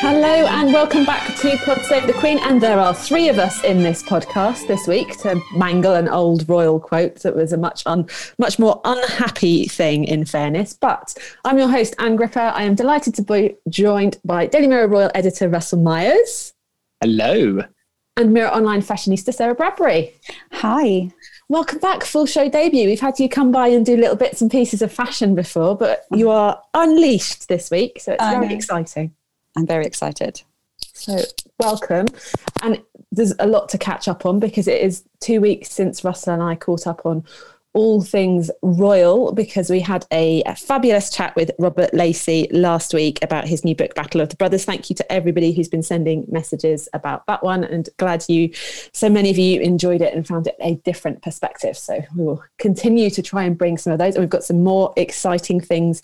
Hello and welcome back to Pod Save the Queen. And there are three of us in this podcast this week to mangle an old royal quote that was a much un, much more unhappy thing, in fairness. But I'm your host, Ann Gripper. I am delighted to be joined by Daily Mirror royal editor Russell Myers. Hello. And Mirror Online fashionista Sarah Bradbury. Hi. Welcome back, full show debut. We've had you come by and do little bits and pieces of fashion before, but you mm. are unleashed this week, so it's I very know. exciting. I'm very excited. So, welcome. And there's a lot to catch up on because it is two weeks since Russell and I caught up on all things royal because we had a, a fabulous chat with Robert Lacey last week about his new book, Battle of the Brothers. Thank you to everybody who's been sending messages about that one and glad you, so many of you enjoyed it and found it a different perspective. So, we will continue to try and bring some of those. And we've got some more exciting things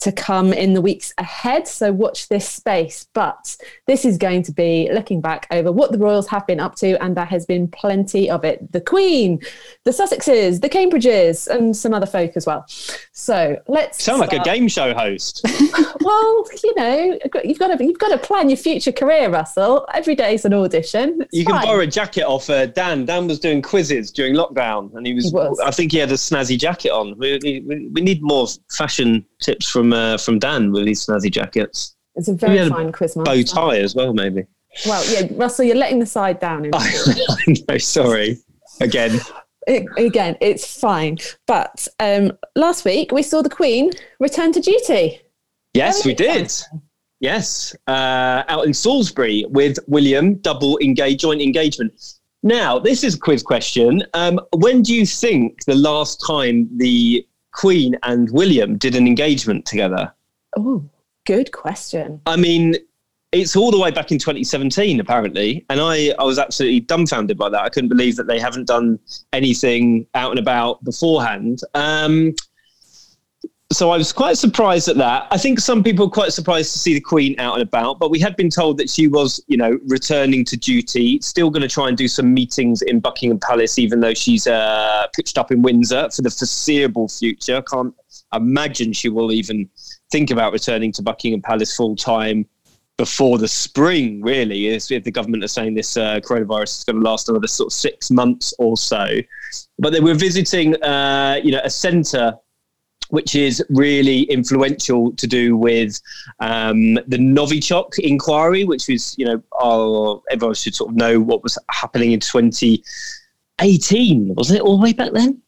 to come in the weeks ahead. So watch this space. But this is going to be looking back over what the Royals have been up to, and there has been plenty of it. The Queen, the Sussexes, the Cambridges, and some other folk as well. So let's Sound like a game show host. Well, you know, you've got to you've got to plan your future career, Russell. Every day's an audition. It's You can fine. borrow a jacket off uh, Dan. Dan was doing quizzes during lockdown, and he was, He was. I think he had a snazzy jacket on. We, we, we need more fashion tips from uh, from Dan with his snazzy jackets. It's a very fine quiz Bow tie as well, maybe. Well, yeah, Russell, you're letting the side down. In I know, sorry. Again. it, again, it's fine. But um, last week we saw the Queen return to duty. Yes, we did. Yes, uh, out in Salisbury with William, double engage, joint engagement. Now, this is a quiz question. Um, when do you think the last time the Queen and William did an engagement together? Oh, good question. I mean, it's all the way back in 2017, apparently, and I, I was absolutely dumbfounded by that. I couldn't believe that they haven't done anything out and about beforehand. Um, so I was quite surprised at that. I think some people were quite surprised to see the Queen out and about, but we had been told that she was, you know, returning to duty, still going to try and do some meetings in Buckingham Palace, even though she's uh, pitched up in Windsor for the foreseeable future. I can't imagine she will even think about returning to Buckingham Palace full time before the spring, really, is if the government are saying this uh, coronavirus is going to last another sort of six months or so. But they were visiting, uh, you know, a centre which is really influential to do with um, the Novichok inquiry, which was, you know, our, everyone should sort of know what was happening in 2018, wasn't it, all the way back then?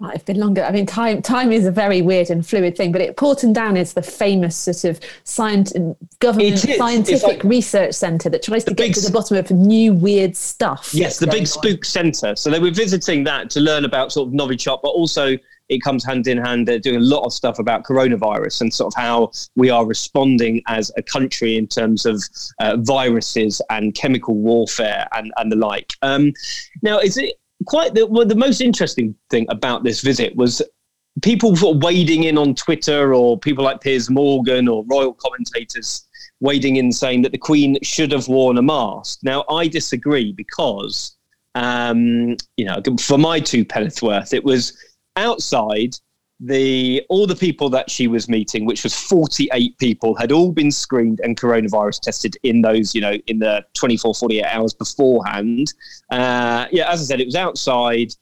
Might have been longer. I mean, time time is a very weird and fluid thing, but it Porton Down is the famous sort of scient- government scientific like- research centre that tries to get to the bottom of new weird stuff. Yes, the big spook centre. So they were visiting that to learn about sort of Novichok, but also it comes hand in hand. They're doing a lot of stuff about coronavirus and sort of how we are responding as a country in terms of uh, viruses and chemical warfare and, and the like. Um, now, is it quite the, well, the most interesting thing about this visit was people sort of wading in on Twitter or people like Piers Morgan or royal commentators wading in saying that the Queen should have worn a mask. Now, I disagree because, um, you know, for my two penneth worth, it was outside. The all the people that she was meeting, which was 48 people, had all been screened and coronavirus tested in those, you know, in the 24, 48 hours beforehand. Uh, yeah, as I said, it was outside.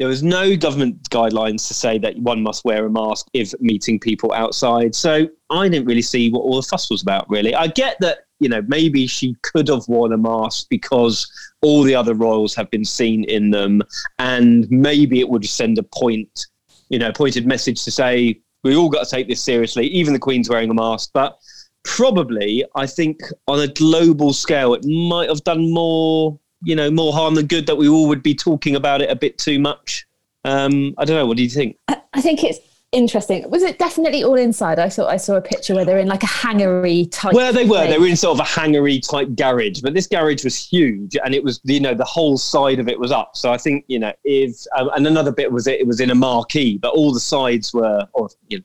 There was no government guidelines to say that one must wear a mask if meeting people outside. So I didn't really see what all the fuss was about, really. I get that, you know, maybe she could have worn a mask because all the other royals have been seen in them. And maybe it would send a point you know, pointed message to say we all got to take this seriously. Even the Queen's wearing a mask, but probably I think on a global scale, it might have done more, you know, more harm than good that we all would be talking about it a bit too much. Um, I don't know. What do you think? I think it's interesting. Was it definitely all inside? I thought I saw a picture where they're in like a hangery type. Where they were, place. they were in sort of a hangery type garage, but this garage was huge, and it was you know the whole side of it was up. So I think you know if um, and another bit was it, it was in a marquee, but all the sides were or you know,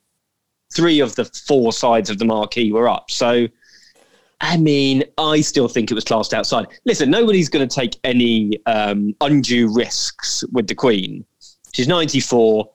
three of the four sides of the marquee were up. So. I mean, I still think it was classed outside. Listen, nobody's going to take any um, undue risks with the Queen. She's 94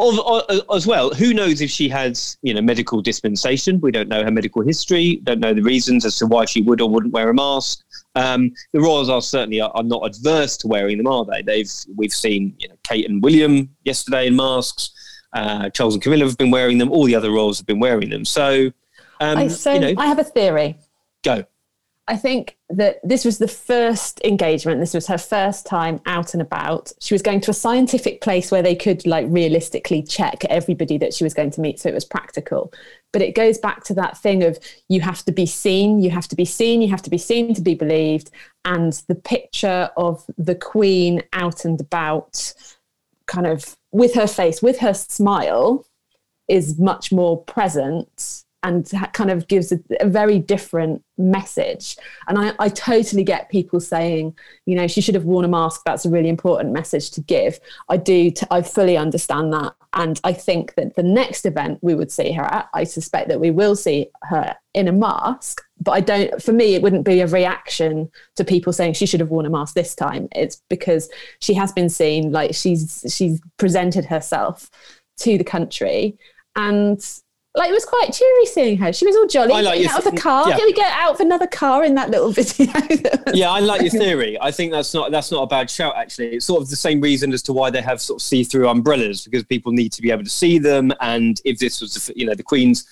as well, who knows if she has, you know, medical dispensation? We don't know her medical history. Don't know the reasons as to why she would or wouldn't wear a mask. Um, the royals are certainly are, are, not adverse to wearing them, are they? They've we've seen you know, Kate and William yesterday in masks. Uh, Charles and Camilla have been wearing them. All the other royals have been wearing them. So, um, I, so you know, I have a theory. Go. I think that this was the first engagement. This was her first time out and about. She was going to a scientific place where they could like realistically check everybody that she was going to meet. So it was practical. But it goes back to that thing of you have to be seen, you have to be seen, you have to be seen to be believed. And the picture of the Queen out and about, kind of with her face, with her smile, is much more present and kind of gives a, a, very different message. And I, I totally get people saying, you know, she should have worn a mask. That's a really important message to give. I do, t- I fully understand that. And I think that the next event we would see her at, I suspect that we will see her in a mask. But I don't, for me, it wouldn't be a reaction to people saying she should have worn a mask this time. It's because she has been seen, like she's, she's presented herself to the country. And like it was quite cheery seeing her. She was all jolly. I like out of the car. Yeah. Can we get out of another car in that little video? yeah, I like your theory. I think that's not that's not a bad shout. Actually, it's sort of the same reason as to why they have sort of see-through umbrellas because people need to be able to see them. And if this was, you know, the Queen's,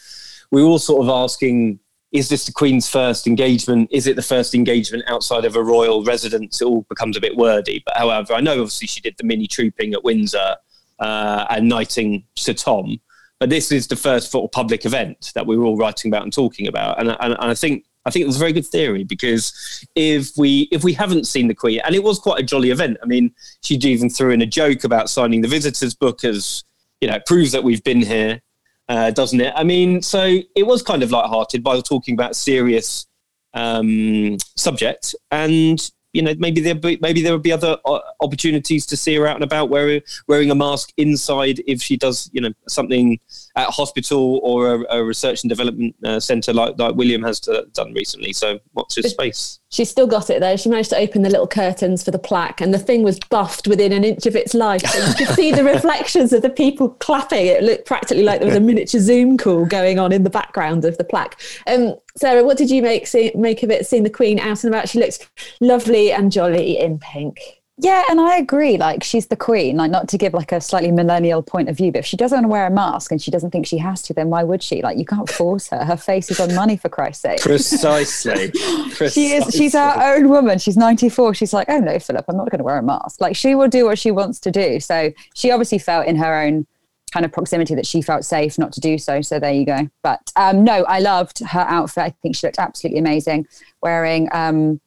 we were all sort of asking. Is this the Queen's first engagement? Is it the first engagement outside of a royal residence? It all becomes a bit wordy. But however, I know obviously she did the mini trooping at Windsor uh, and knighting Sir Tom but this is the first sort of public event that we were all writing about and talking about, and, and, and I think I think it was a very good theory because if we if we haven't seen the Queen, and it was quite a jolly event. I mean, she even threw in a joke about signing the visitors book as you know, it proves that we've been here, uh, doesn't it? I mean, so it was kind of light-hearted by talking about serious um, subject, and you know maybe there be, maybe there would be other uh, opportunities to see her out and about wearing wearing a mask inside if she does you know something at a hospital or a, a research and development uh, center like like William has to, done recently. So what's this space. She's still got it though. She managed to open the little curtains for the plaque, and the thing was buffed within an inch of its life. So you could see the reflections of the people clapping. It looked practically like there was a miniature Zoom call going on in the background of the plaque. Um, Sarah, what did you make see, make of it? Seeing the Queen out and about, she looks lovely and jolly in pink. Yeah, and I agree. Like she's the queen. Like not to give like a slightly millennial point of view, but if she doesn't want to wear a mask and she doesn't think she has to, then why would she? Like you can't force her. Her face is on money for Christ's sake. Precisely. Precisely. she is. She's our own woman. She's ninety four. She's like, oh no, Philip, I'm not going to wear a mask. Like she will do what she wants to do. So she obviously felt in her own kind of proximity that she felt safe not to do so. So there you go. But um, no, I loved her outfit. I think she looked absolutely amazing wearing. Um,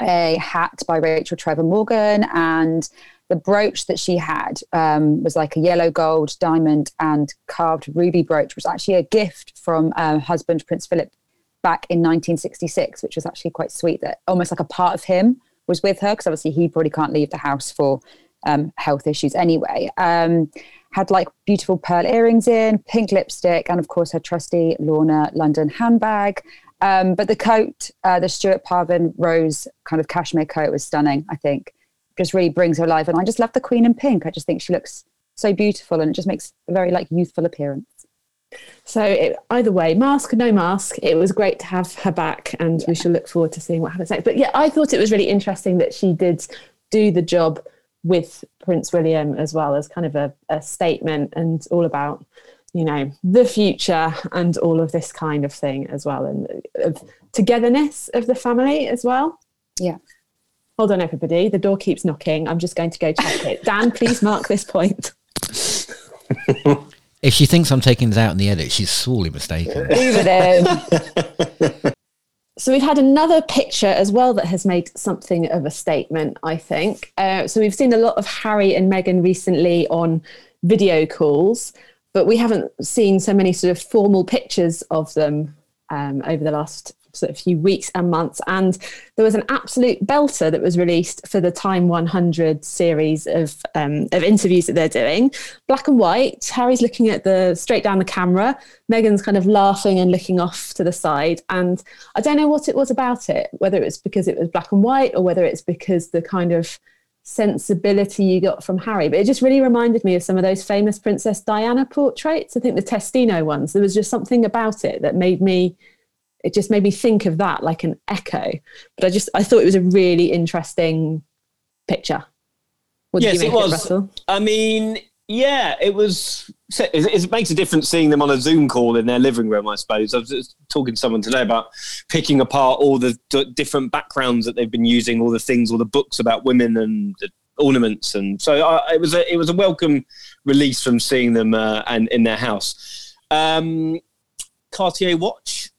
a hat by Rachel Trevor Morgan, and the brooch that she had um, was like a yellow gold diamond and carved ruby brooch, was actually a gift from uh, husband Prince Philip back in 1966, which was actually quite sweet. That almost like a part of him was with her because obviously he probably can't leave the house for um, health issues anyway. Um, had like beautiful pearl earrings in, pink lipstick, and of course her trusty Launer London handbag. Um, but the coat, uh, the Stuart Parvin rose kind of cashmere coat was stunning, I think. Just really brings her alive. And I just love the queen in pink. I just think she looks so beautiful and it just makes a very like youthful appearance. So it, either way, mask, no mask, it was great to have her back and yeah. we shall look forward to seeing what happens next. But yeah, I thought it was really interesting that she did do the job with Prince William as well as kind of a, a statement and all about you know the future and all of this kind of thing as well and of togetherness of the family as well. Yeah. Hold on everybody. The door keeps knocking. I'm just going to go check it. Dan please mark this point. If she thinks I'm taking this out in the edit, she's sorely mistaken. Leave it in. So we've had another picture as well that has made something of a statement, I think. Uh, so we've seen a lot of Harry and Meghan recently on video calls, but we haven't seen so many sort of formal pictures of them um, over the last sort of few weeks and months. And there was an absolute belter that was released for the Time 100 series of um, of interviews that they're doing. Black and white. Harry's looking at the straight down the camera. Meghan's kind of laughing and looking off to the side. And I don't know what it was about it, whether it was because it was black and white or whether it's because the kind of sensibility you got from Harry. But it just really reminded me of some of those famous Princess Diana portraits. I think the Testino ones. There was just something about it that made me it just made me think of that like an echo. But I just I thought it was a really interesting picture. Yes, it was. It? I mean, yeah, it was. It, makes a difference seeing them on a Zoom call in their living room. I suppose I was talking to someone today about picking apart all the d- different backgrounds that they've been using, all the things, all the books about women and the ornaments, and so it was a it was a welcome release from seeing them uh, and in their house. Um, Cartier watch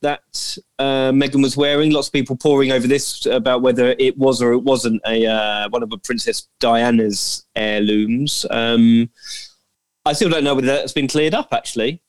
that uh, Meghan was wearing. Lots of people poring over this about whether it was or it wasn't a uh, one of a Princess Diana's heirlooms. Um, I still don't know whether that's been cleared up. Actually,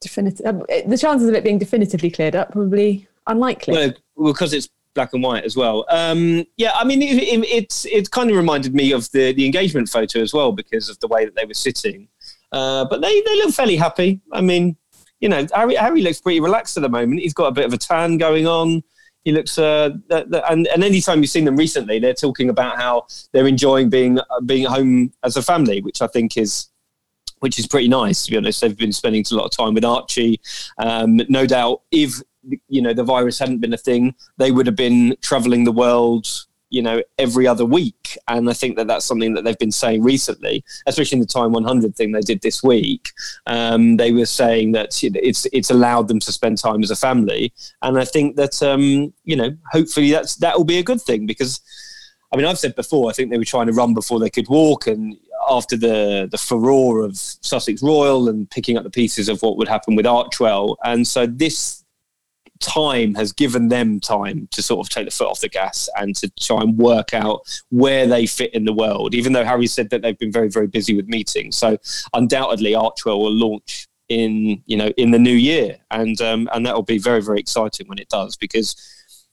definitive. Um, the chances of it being definitively cleared up probably unlikely. Well, because it's black and white as well. Um, yeah, I mean, it, it, it's it kind of reminded me of the the engagement photo as well because of the way that they were sitting. Uh, but they they look fairly happy. I mean, you know, Harry, Harry looks pretty relaxed at the moment. He's got a bit of a tan going on. He looks, uh, th- th- and, and anytime you've seen them recently, they're talking about how they're enjoying being uh, being home as a family, which I think is which is pretty nice. To be honest, they've been spending a lot of time with Archie. Um, no doubt, if you know the virus hadn't been a thing, they would have been traveling the world you know every other week and i think that that's something that they've been saying recently especially in the time 100 thing they did this week um, they were saying that it's it's allowed them to spend time as a family and i think that um, you know hopefully that's that will be a good thing because i mean i've said before i think they were trying to run before they could walk and after the the furore of sussex royal and picking up the pieces of what would happen with Archewell, and so this time has given them time to sort of take the foot off the gas and to try and work out where they fit in the world. Even though Harry said that they've been very, very busy with meetings, so undoubtedly Archewell will launch in you know in the new year, and um, and that will be very, very exciting when it does because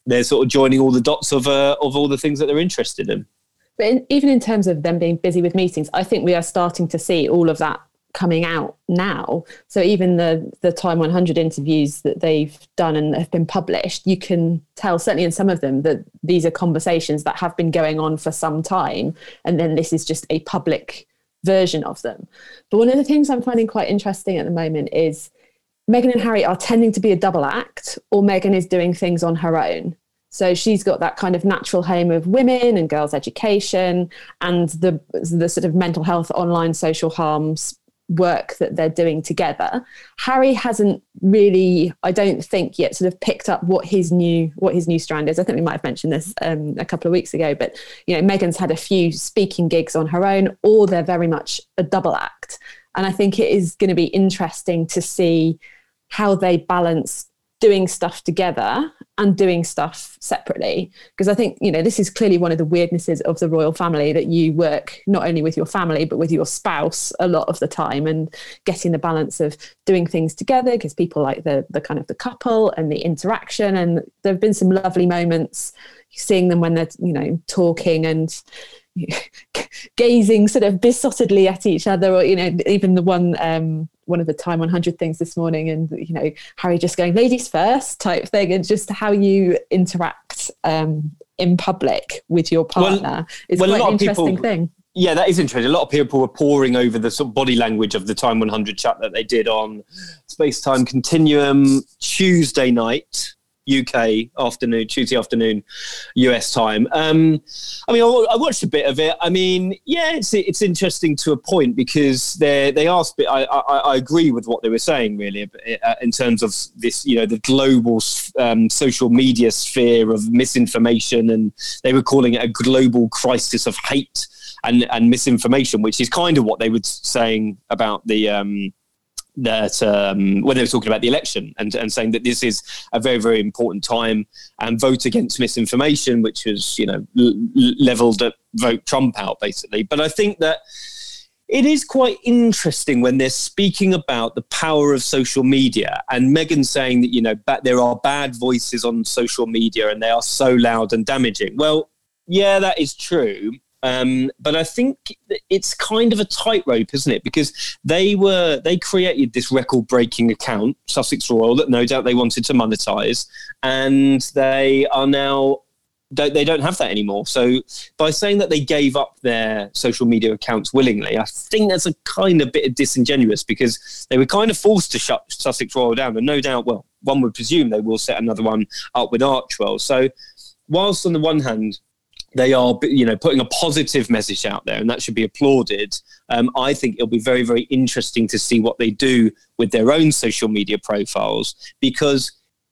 they're sort of joining all the dots of uh, of all the things that they're interested in. But in, even in terms of them being busy with meetings, I think we are starting to see all of that coming out now. So even the the Time 100 interviews that they've done and have been published, you can tell certainly in some of them that these are conversations that have been going on for some time, and then this is just a public version of them. But one of the things I'm finding quite interesting at the moment is Meghan and Harry are tending to be a double act, or Meghan is doing things on her own. So she's got that kind of natural home of women and girls' education and the the sort of mental health, online social harms work that they're doing together. Harry hasn't really, I don't think yet, sort of picked up what his new what his new strand is. I think we might have mentioned this um, a couple of weeks ago, but you know, Meghan's had a few speaking gigs on her own, or they're very much a double act. And I think it is going to be interesting to see how they balance doing stuff together and doing stuff separately. Because i think you know this is clearly one of the weirdnesses of the royal family that you work not only with your family but with your spouse a lot of the time and getting the balance of doing things together because people like the the kind of the couple and the interaction. And there have been some lovely moments seeing them when they're you know talking and gazing sort of besottedly at each other or you know even the one um one of the time 100 things this morning and you know harry just going ladies first type thing and just how you interact um in public with your partner well, is well, quite an interesting people, thing yeah, that is interesting. A lot of people were poring over the sort of body language of the Time 100 chat that they did on Space Time Continuum Tuesday night. UK afternoon, Tuesday afternoon, US time. Um, I mean, I, I, watched a bit of it. I mean, yeah, it's it's interesting to a point because they they asked. I, I, I agree with what they were saying really uh, in terms of this, you know, the global um, social media sphere of misinformation, and they were calling it a global crisis of hate and and misinformation, which is kind of what they were saying about the. Um, that um, when they were talking about the election and, and saying that this is a very very important time and vote against misinformation, which was you know l- leveled at vote Trump out basically. But I think that it is quite interesting when they're speaking about the power of social media and Meghan saying that, you know, there are bad voices on social media and they are so loud and damaging. Well, yeah, that is true. Um, but I think it's kind of a tightrope, isn't it? Because they were they created this record-breaking account, Sussex Royal, that no doubt they wanted to monetize, and they are now they don't have that anymore. So by saying that they gave up their social media accounts willingly, I think that's a kind of bit of disingenuous because they were kind of forced to shut Sussex Royal down, and no doubt, well, one would presume they will set another one up with Archewell. So whilst on the one hand they are you know putting a positive message out there and that should be applauded um, i think it'll be very very interesting to see what they do with their own social media profiles because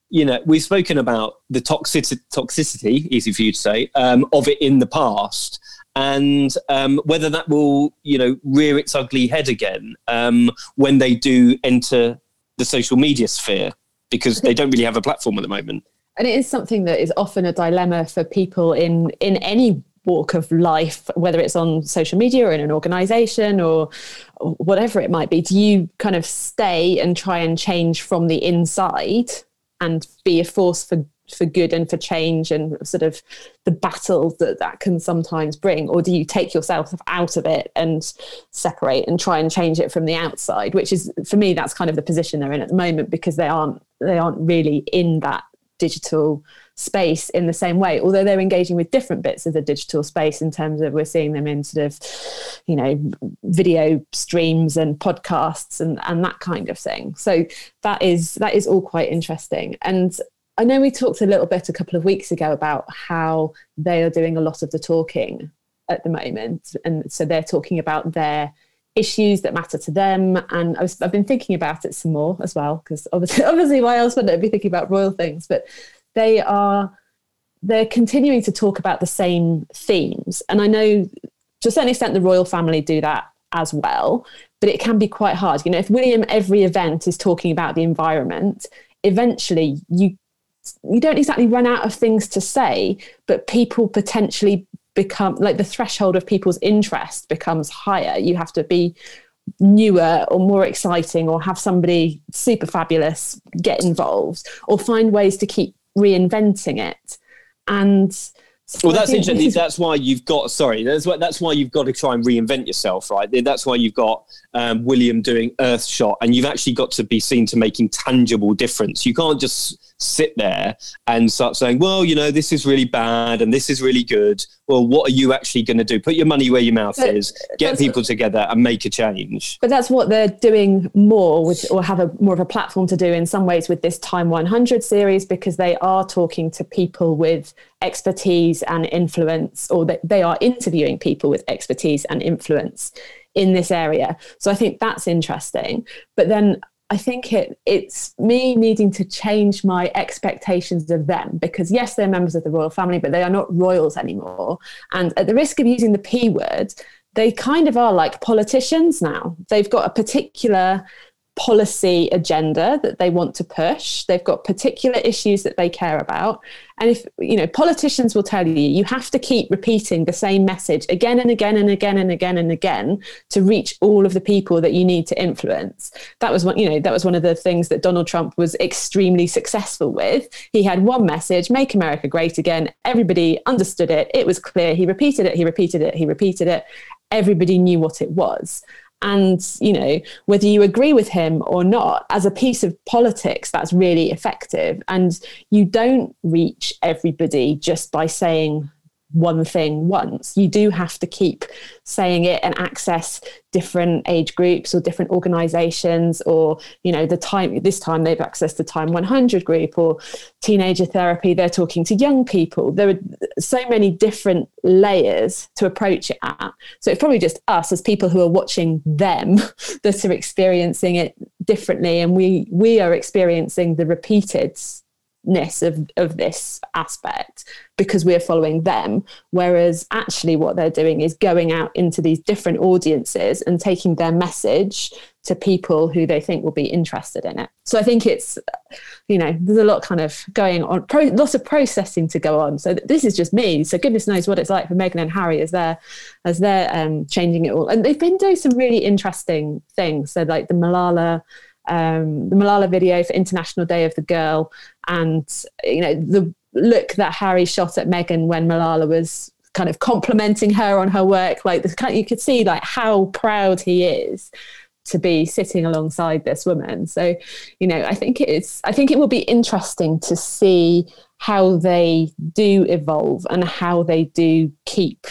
you know, we've spoken about the toxicity, toxicity easy for you to say, um, of it in the past, and um, whether that will, you know, rear its ugly head again um, when they do enter the social media sphere, because they don't really have a platform at the moment. And it is something that is often a dilemma for people in in any walk of life, whether it's on social media or in an organization or whatever it might be. Do you kind of stay and try and change from the inside? and be a force for for good and for change and sort of the battle that that can sometimes bring or do you take yourself out of it and separate and try and change it from the outside which is for me that's kind of the position they're in at the moment because they aren't they aren't really in that digital space in the same way although they're engaging with different bits of the digital space in terms of we're seeing them in sort of you know video streams and podcasts and and that kind of thing. So that is that is all quite interesting. And I know we talked a little bit a couple of weeks ago about how they are doing a lot of the talking at the moment. And so they're talking about their issues that matter to them. And I have been thinking about it some more as well, because obviously, obviously, why else would I be thinking about royal things? But they are they're continuing to talk about the same themes, and I know to a certain extent the royal family do that as well. But it can be quite hard. You know, if William every event is talking about the environment, eventually you you don't exactly run out of things to say, but people potentially become like the threshold of people's interest becomes higher. You have to be newer or more exciting or have somebody super fabulous get involved or find ways to keep reinventing it. And well, that's interesting. That's why you've got. Sorry, that's why. That's why you've got to try and reinvent yourself, right? That's why you've got um, William doing Earthshot, and you've actually got to be seen to making tangible difference. You can't just sit there and start saying, well, you know, this is really bad and this is really good. Well, what are you actually going to do? Put your money where your mouth but is, get people together and make a change. But that's what they're doing more with, or have a more of a platform to do in some ways with this Time 100 series, because they are talking to people with expertise and influence, or they, they are interviewing people with expertise and influence in this area. So I think that's interesting. But then I think it it's me needing to change my expectations of them because yes, they're members of the royal family, but they are not royals anymore. And at the risk of using the P word, they kind of are like politicians now. They've got a particular policy agenda that they want to push. They've got particular issues that they care about. And if, you know, politicians will tell you, you have to keep repeating the same message again and again and again and again and again to reach all of the people that you need to influence. That was one, you know, that was one of the things that Donald Trump was extremely successful with. He had one message, make America great again. Everybody understood it. It was clear. He repeated it, he repeated it, he repeated it. Everybody knew what it was and you know whether you agree with him or not as a piece of politics that's really effective. And you don't reach everybody just by saying one thing once. You do have to keep saying it and access different age groups or different organizations or, you know, the time this time they've accessed the Time 100 group or teenager therapy. They're talking to young people. There are so many different layers to approach it at. So it's probably just us as people who are watching them that are experiencing it differently. And we we are experiencing the repeated ness of, of this aspect because we're following them. Whereas actually, what they're doing is going out into these different audiences and taking their message to people who they think will be interested in it. So I think it's, you know, there's a lot kind of going on, pro, lots of processing to go on. So this is just me. So goodness knows what it's like for Meghan and Harry as they're as they're um, changing it all. And they've been doing some really interesting things. So like the Malala um, the Malala video for International Day of the Girl, and you know the look that Harry shot at Meghan when Malala was kind of complimenting her on her work. Like the kind, you could see like how proud he is to be sitting alongside this woman. So, you know, I think it's I think it will be interesting to see how they do evolve and how they do keep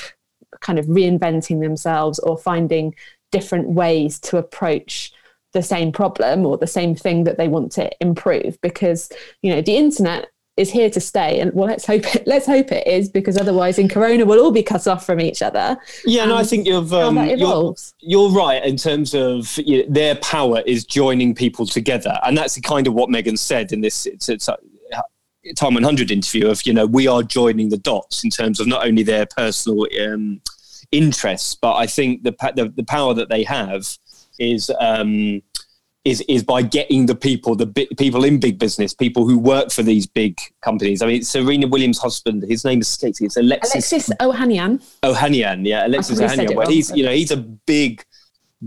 kind of reinventing themselves or finding different ways to approach the same problem or the same thing that they want to improve because you know the internet is here to stay. And well let's hope it let's hope it is because otherwise in corona we'll all be cut off from each other. Yeah no i think you've um, you're, you're, right in terms of you know, their power is joining people together. And that's kind of what meghan said in this it's, it's, uh, time 100 interview of you know we are joining the dots in terms of not only their personal um, interests but i think the, the the power that they have is um, is is by getting the people, the bi- people in big business, people who work for these big companies. I mean, Serena Williams' husband, his name is It's Alexis, Alexis Ohanian. Ohanian, yeah, Alexis Ohanian. Well, he's you know he's a big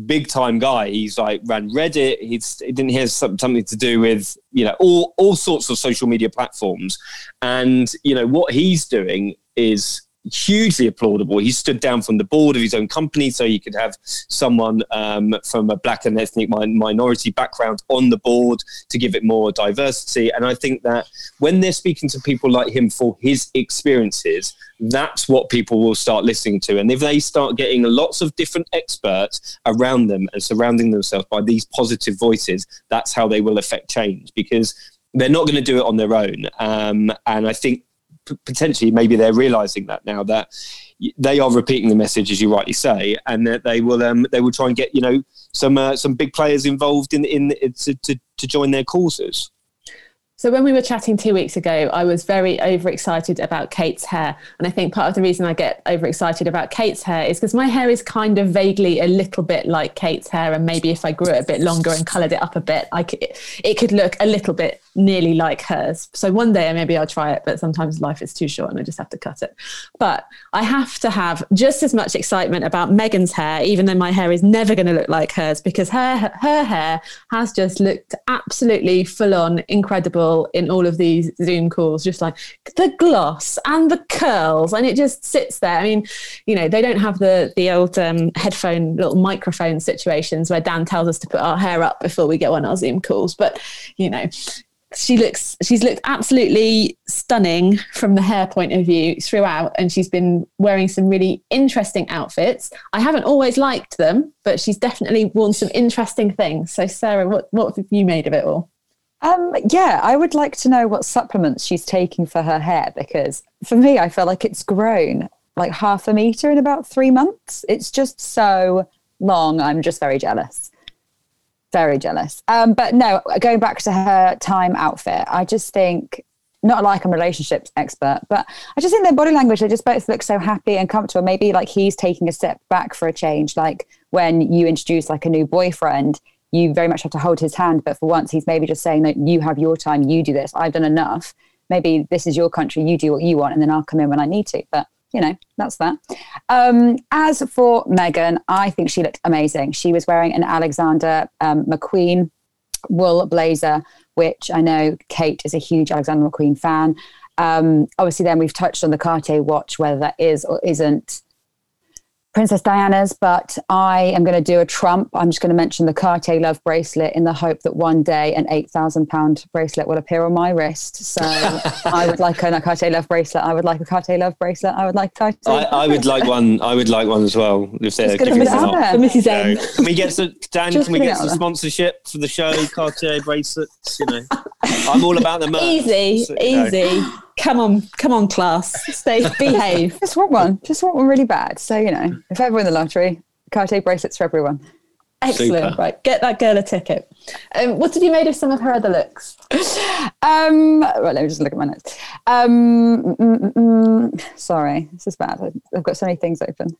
big time guy. He's like ran Reddit. He's he didn't hear something to do with you know all all sorts of social media platforms, and you know what he's doing is hugely applaudable. He stood down from the board of his own company so he could have someone um, from a black and ethnic minority background on the board to give it more diversity. And I think that when they're speaking to people like him for his experiences, that's what people will start listening to. And if they start getting lots of different experts around them and surrounding themselves by these positive voices, that's how they will affect change because they're not going to do it on their own. Um, and I think potentially maybe they're realizing that now that they are repeating the message as you rightly say and that they will um, they will try and get you know some uh, some big players involved in in to, to, to join their causes so when we were chatting two weeks ago, I was very overexcited about Kate's hair. And I think part of the reason I get overexcited about Kate's hair is because my hair is kind of vaguely a little bit like Kate's hair. And maybe if I grew it a bit longer and coloured it up a bit, I could, it could look a little bit nearly like hers. So one day maybe I'll try it, but sometimes life is too short and I just have to cut it. But I have to have just as much excitement about Meghan's hair, even though my hair is never going to look like hers, because her her hair has just looked absolutely full on incredible in all of these Zoom calls, just like the gloss and the curls, and it just sits there. I mean, you know, they don't have the the old um, headphone little microphone situations where Dan tells us to put our hair up before we go on our Zoom calls, but you know, she looks she's looked absolutely stunning from the hair point of view throughout and she's been wearing some really interesting outfits. I haven't always liked them but she's definitely worn some interesting things. So sarah what, what have you made of it all um, yeah, I would like to know what supplements she's taking for her hair because for me, I feel like it's grown like half a meter in about three months. It's just so long. I'm just very jealous. Very jealous. Um, but no, going back to her time outfit, I just think not like I'm a relationships expert, but I just think their body language, they just both look so happy and comfortable. Maybe like he's taking a step back for a change, like when you introduce like a new boyfriend, you very much have to hold his hand. But for once, he's maybe just saying that you have your time, you do this. I've done enough. Maybe this is your country, you do what you want, and then I'll come in when I need to. But you know, that's that. Um, as for Meghan, I think she looked amazing. She was wearing an Alexander um, McQueen wool blazer, which I know Kate is a huge Alexander McQueen fan. Um, obviously, then we've touched on the Cartier watch, whether that is or isn't Princess Diana's, but I am going to do a trump. I'm just going to mention the Cartier Love bracelet in the hope that one day an £8,000 bracelet will appear on my wrist. So I would like a Cartier Love bracelet. I would like a Cartier Love bracelet. I would like Cartier. I, I would like one. I would like one as well. If they're giving out. For Mrs. M. Can we get some, Dan, can we get some sponsorship for the show? Cartier bracelets, you know. I'm all about the merch. Easy, so, easy. Know come on, come on, class, stay, behave. Just want one. Just want one really bad. So you know, if ever win the lottery, Cartier bracelets for everyone. Excellent. Super. Right, get that girl a ticket. Um, what did you made of some of her other looks? Um, right, let me just look at my notes. Um, mm, mm, mm, sorry, this is bad. I- I've got so many things open.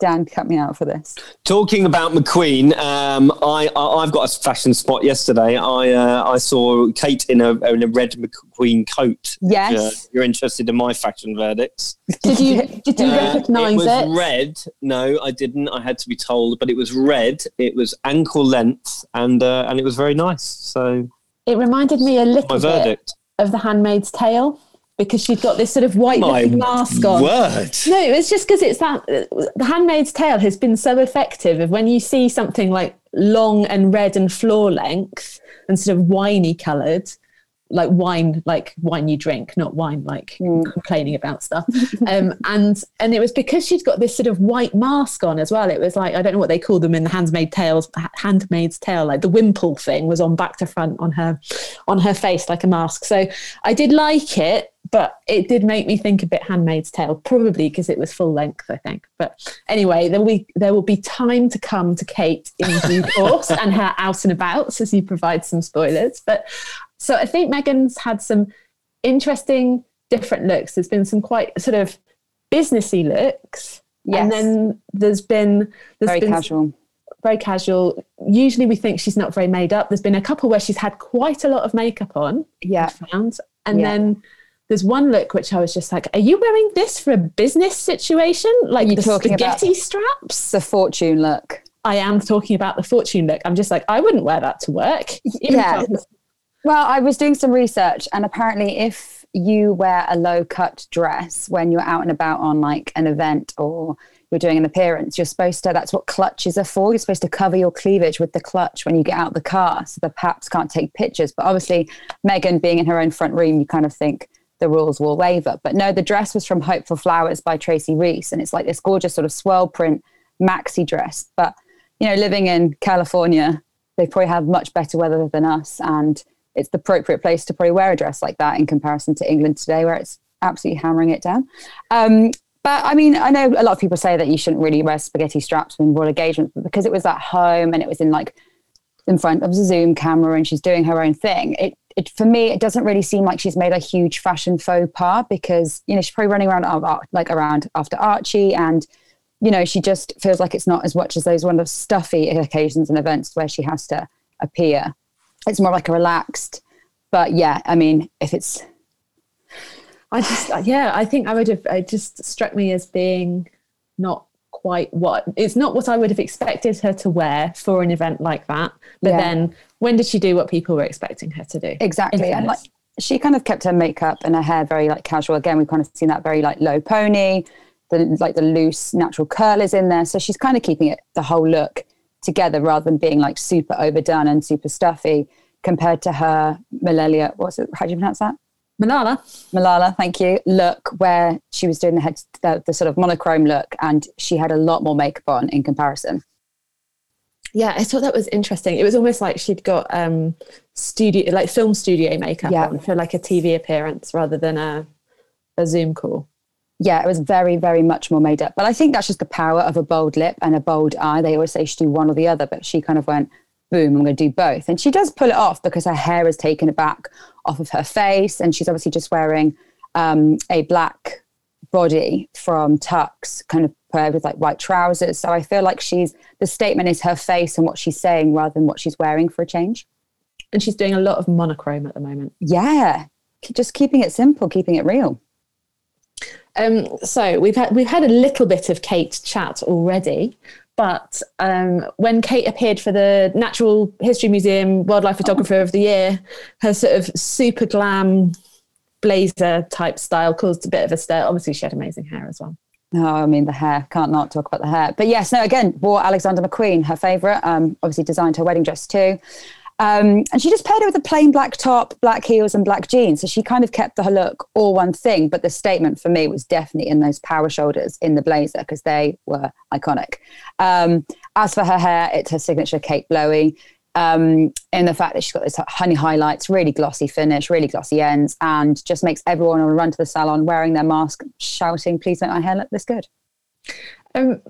Dan, cut me out for this. Talking about McQueen, um, I, I I've got a fashion spot yesterday. I uh, I saw Kate in a in a red McQueen coat. Yes. Uh, you're interested in my fashion verdicts? Did you did you Uh, recognise it was it? red. No, I didn't. I had to be told, but it was red. It was ankle length, and uh, and it was very nice. So It reminded me a little bit of The Handmaid's Tale because she'd got this sort of white My mask on. word. No, it's just because it's that The Handmaid's Tale has been so effective of when you see something like long and red and floor length and sort of winey coloured, like wine, like wine you drink, not wine like complaining about stuff. Um, and and it was because she'd got this sort of white mask on as well. It was like I don't know what they call them in the Handmaid's Tales, Handmaid's Tale, like the wimple thing was on back to front on her on her face like a mask. So I did like it, but it did make me think a bit Handmaid's Tale, probably because it was full length, I think. But anyway, there will be, there will be time to come to Kate in due course and her out and abouts as you provide some spoilers. But so I think Meghan's had some interesting different looks. There's been some quite sort of businessy looks. Yes. And then there's been there's Very been casual. very casual. Usually we think she's not very made up. There's been a couple where she's had quite a lot of makeup on. Yeah. Found. And Yeah. then there's one look which I was just like, are you wearing this for a business situation? Like you the talking about- spaghetti straps? The fortune look. I am talking about the fortune look. I'm just like, I wouldn't wear that to work. Yeah. Well, I was doing some research, and apparently, if you wear a low cut dress when you're out and about on like an event or you're doing an appearance, you're supposed to, that's what clutches are for. You're supposed to cover your cleavage with the clutch when you get out of the car so the paps can't take pictures. But obviously, Meghan being in her own front room, you kind of think the rules will waver. But no, the dress was from Hope for Flowers by Tracy Reese, and it's like this gorgeous sort of swirl print maxi dress. But, you know, living in California, they probably have much better weather than us. And it's the appropriate place to probably wear a dress like that in comparison to England today, where it's absolutely hammering it down. Um, but I mean, I know a lot of people say that you shouldn't really wear spaghetti straps in royal engagements, but because it was at home and it was in like in front of the Zoom camera and she's doing her own thing, it, it for me it doesn't really seem like she's made a huge fashion faux pas because you know she's probably running around like around after Archie and you know she just feels like it's not as much as those one of stuffy occasions and events where she has to appear. It's more like a relaxed, but yeah, I mean, if it's I just, yeah, I think I would have, it just struck me as being not quite what, it's not what I would have expected her to wear for an event like that. But Yeah. then when did she do what people were expecting her to do? exactly and like she kind of kept her makeup and her hair very like casual again we've kind of seen that very like low pony the like the loose natural curl is in there so she's kind of keeping it the whole look together rather than being like super overdone and super stuffy compared to her Malalia what's it how do you pronounce that Malala. Malala, thank you. Look, where she was doing the head, the, the sort of monochrome look, and she had a lot more makeup on in comparison. Yeah, I thought that was interesting. It was almost like she'd got um studio like film studio makeup Yeah. on for like a TV appearance rather than a a Zoom call. yeah, it was very, very much more made up. But I think that's just the power of a bold lip and a bold eye. They always say she do one or the other, but she kind of went, boom, I'm going to do both. And she does pull it off because her hair is taken it back off of her face. And she's obviously just wearing um, a black body from Tux, kind of paired with like white trousers. So I feel like she's, the statement is her face and what she's saying rather than what she's wearing for a change. And she's doing a lot of monochrome at the moment. Yeah. Just keeping it simple, keeping it real. Um, so we've had we've had a little bit of Kate chat already, but um, when Kate appeared for the Natural History Museum Wildlife Photographer of the Year, her sort of super glam blazer type style caused a bit of a stir. Obviously, she had amazing hair as well. No, I mean the hair. Can't not talk about the hair. But yes, no. Again, wore Alexander McQueen, her favorite. Um, obviously designed her wedding dress too, um, and she just paired it with a plain black top, black heels, and black jeans. So she kind of kept the look all one thing. But the statement for me was definitely in those power shoulders in the blazer because they were iconic. Um, as for her hair, it's her signature Kate Blowy. Um, in the fact that she's got this honey highlights, really glossy finish, really glossy ends, and just makes everyone want to run to the salon wearing their mask, shouting, "Please make my hair look this good." Um,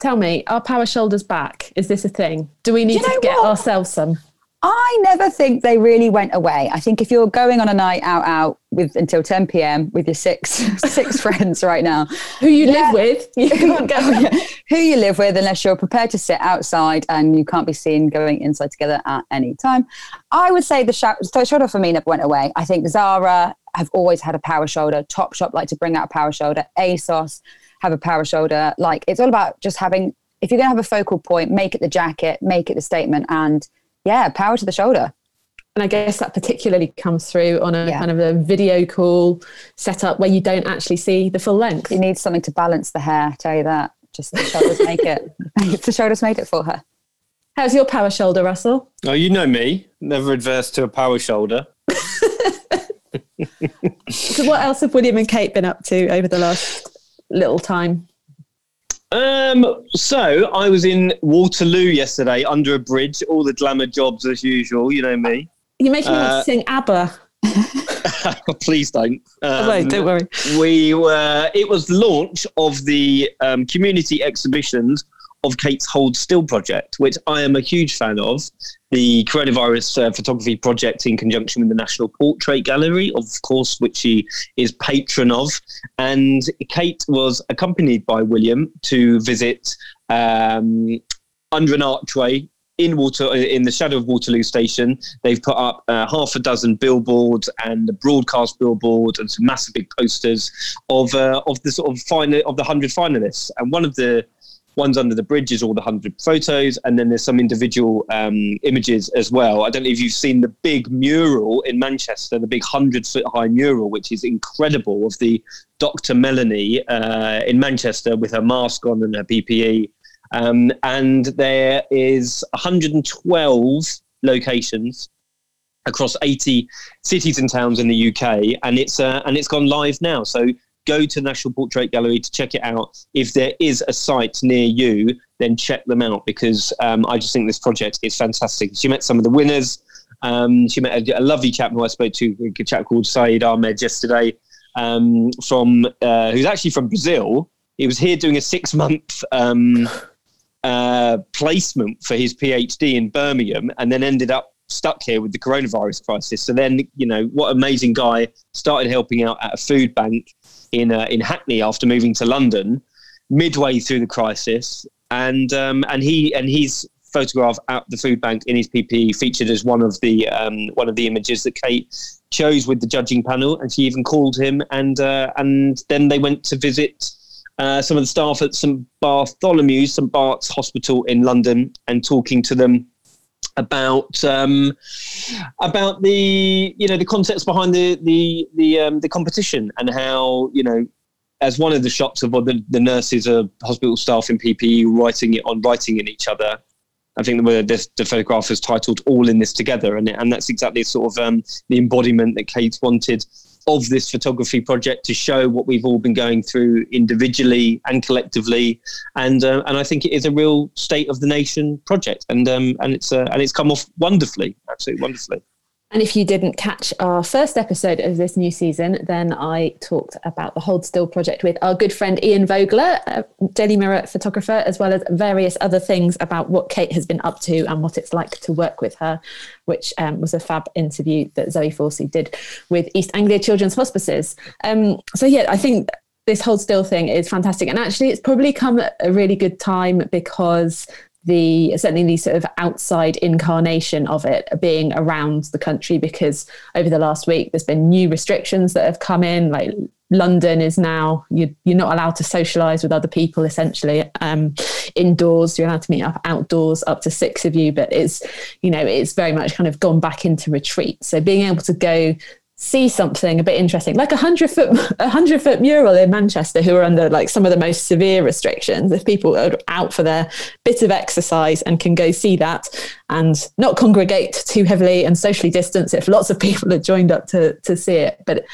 tell me, are power shoulders back? Is this a thing? Do we need You know to get what? ourselves some? I never think they really went away. I think if you're going on a night out out with until 10 p.m. with your six six friends right now, Who you Yeah. live with? You can't go. Oh, who you live with, unless you're prepared to sit outside and you can't be seen going inside together at any time, I would say the shou- the shoulder for me never went away. I think Zara have always had a power shoulder. Topshop like to bring out a power shoulder. ASOS have a power shoulder. Like it's all about just having. If you're going to have a focal point, make it the jacket, make it the statement, and yeah, power to the shoulder. And I guess that particularly comes through on a Yeah. kind of a video call setup where you don't actually see the full length. You need something to balance the hair. I tell you that. Just the shoulders make it. the shoulders made it for her. How's your power shoulder, Russell? Oh, you know me, never adverse to a power shoulder. So what else have William and Kate been up to over the last little time? Um, so I was in Waterloo yesterday under a bridge, all the glamour jobs as usual. You know me. You're making me want Uh, to sing ABBA. Please don't. I won't, Um, don't worry. we were it was the launch of the um, community exhibitions of Kate's Hold Still project, which I am a huge fan of. The coronavirus uh, photography project in conjunction with the National Portrait Gallery, of course, which she is patron of. And Kate was accompanied by William to visit um, under an archway in water in the shadow of Waterloo Station. They've put up uh, half a dozen billboards and a broadcast billboard and some massive big posters of uh, of the sort of final of the hundred finalists. And one of the ones under the bridge is all the hundred photos, and then there's some individual um, images as well. I don't know if you've seen the big mural in Manchester, the big hundred foot high mural, which is incredible, of the Dr. Melanie uh, in Manchester with her mask on and her PPE. Um, and there is 112 locations across 80 cities and towns in the UK, and it's uh, and it's gone live now. So go to National Portrait Gallery to check it out. If there is a site near you, then check them out because um, I just think this project is fantastic. She met some of the winners. Um, she met a, a lovely chap who I spoke to, a chap called Saeed Ahmed yesterday, um, from uh, who's actually from Brazil. He was here doing a six month um, uh, placement for his PhD in Birmingham, and then ended up stuck here with the coronavirus crisis. So then, you know, what amazing guy started helping out at a food bank in uh, in Hackney after moving to London, midway through the crisis, and um, and he and his photograph at the food bank in his PPE featured as one of the um, one of the images that Kate chose with the judging panel, and she even called him, and uh, and then they went to visit. Uh, some of the staff at St Bartholomew's, St Bart's Hospital in London, and talking to them about um, about the you know the concepts behind the the the um, the competition and how you know as one of the shots of the, the nurses or hospital staff in PPE writing it on writing in each other. I think the, the, the photograph is titled "All in This Together," and and that's exactly sort of um, the embodiment that Kate wanted of this photography project to show what we've all been going through individually and collectively, and uh, and I think it is a real state of the nation project, and um, and it's uh, and it's come off wonderfully, absolutely wonderfully. And if you didn't catch our first episode of this new season, then I talked about the Hold Still project with our good friend Ian Vogler, a Daily Mirror photographer, as well as various other things about what Kate has been up to and what it's like to work with her, which um, was a fab interview that Zoe Forsey did with East Anglia Children's Hospices. Um, so, yeah, I think this Hold Still thing is fantastic. And actually, it's probably come at a really good time because the certainly the sort of outside incarnation of it being around the country because over the last week there's been new restrictions that have come in like London is now you, you're not allowed to socialize with other people essentially. Um, indoors you're allowed to meet up outdoors up to six of you but it's you know it's very much kind of gone back into retreat. So being able to go see something a bit interesting, like a hundred foot a hundred foot mural in Manchester, who are under like some of the most severe restrictions. If people are out for their bit of exercise and can go see that and not congregate too heavily and socially distance, if lots of people are joined up to to see it, but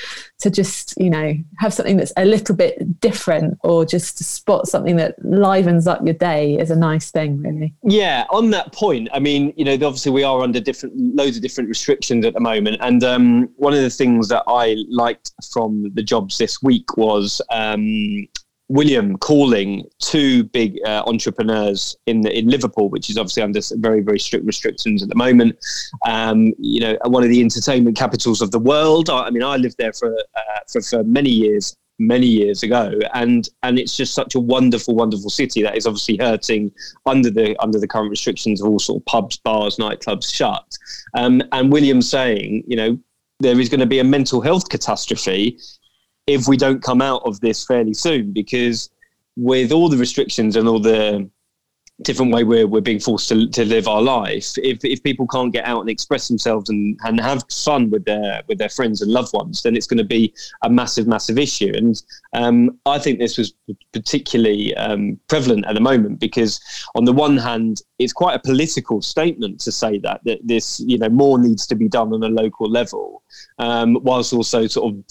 to just you know have something that's a little bit different or just to spot something that livens up your day is a nice thing, really. Yeah, on that point, I mean, you know, obviously we are under different loads of different restrictions at the moment, and um, one of the things that I liked from the jobs this week was um, William calling two big uh, entrepreneurs in the, in Liverpool, which is obviously under very very strict restrictions at the moment. Um, you know, one of the entertainment capitals of the world. I, I mean, I lived there for, uh, for for many years, many years ago, and and it's just such a wonderful, wonderful city that is obviously hurting under the under the current restrictions of all sort of pubs, bars, nightclubs shut. Um, and William saying, you know, there is going to be a mental health catastrophe if we don't come out of this fairly soon, because with all the restrictions and all the different way we're, we're being forced to, to live our life if, if people can't get out and express themselves and, and have fun with their with their friends and loved ones then it's going to be a massive massive issue. And um, I think this was particularly um, prevalent at the moment because on the one hand it's quite a political statement to say that that this you know more needs to be done on a local level um, whilst also sort of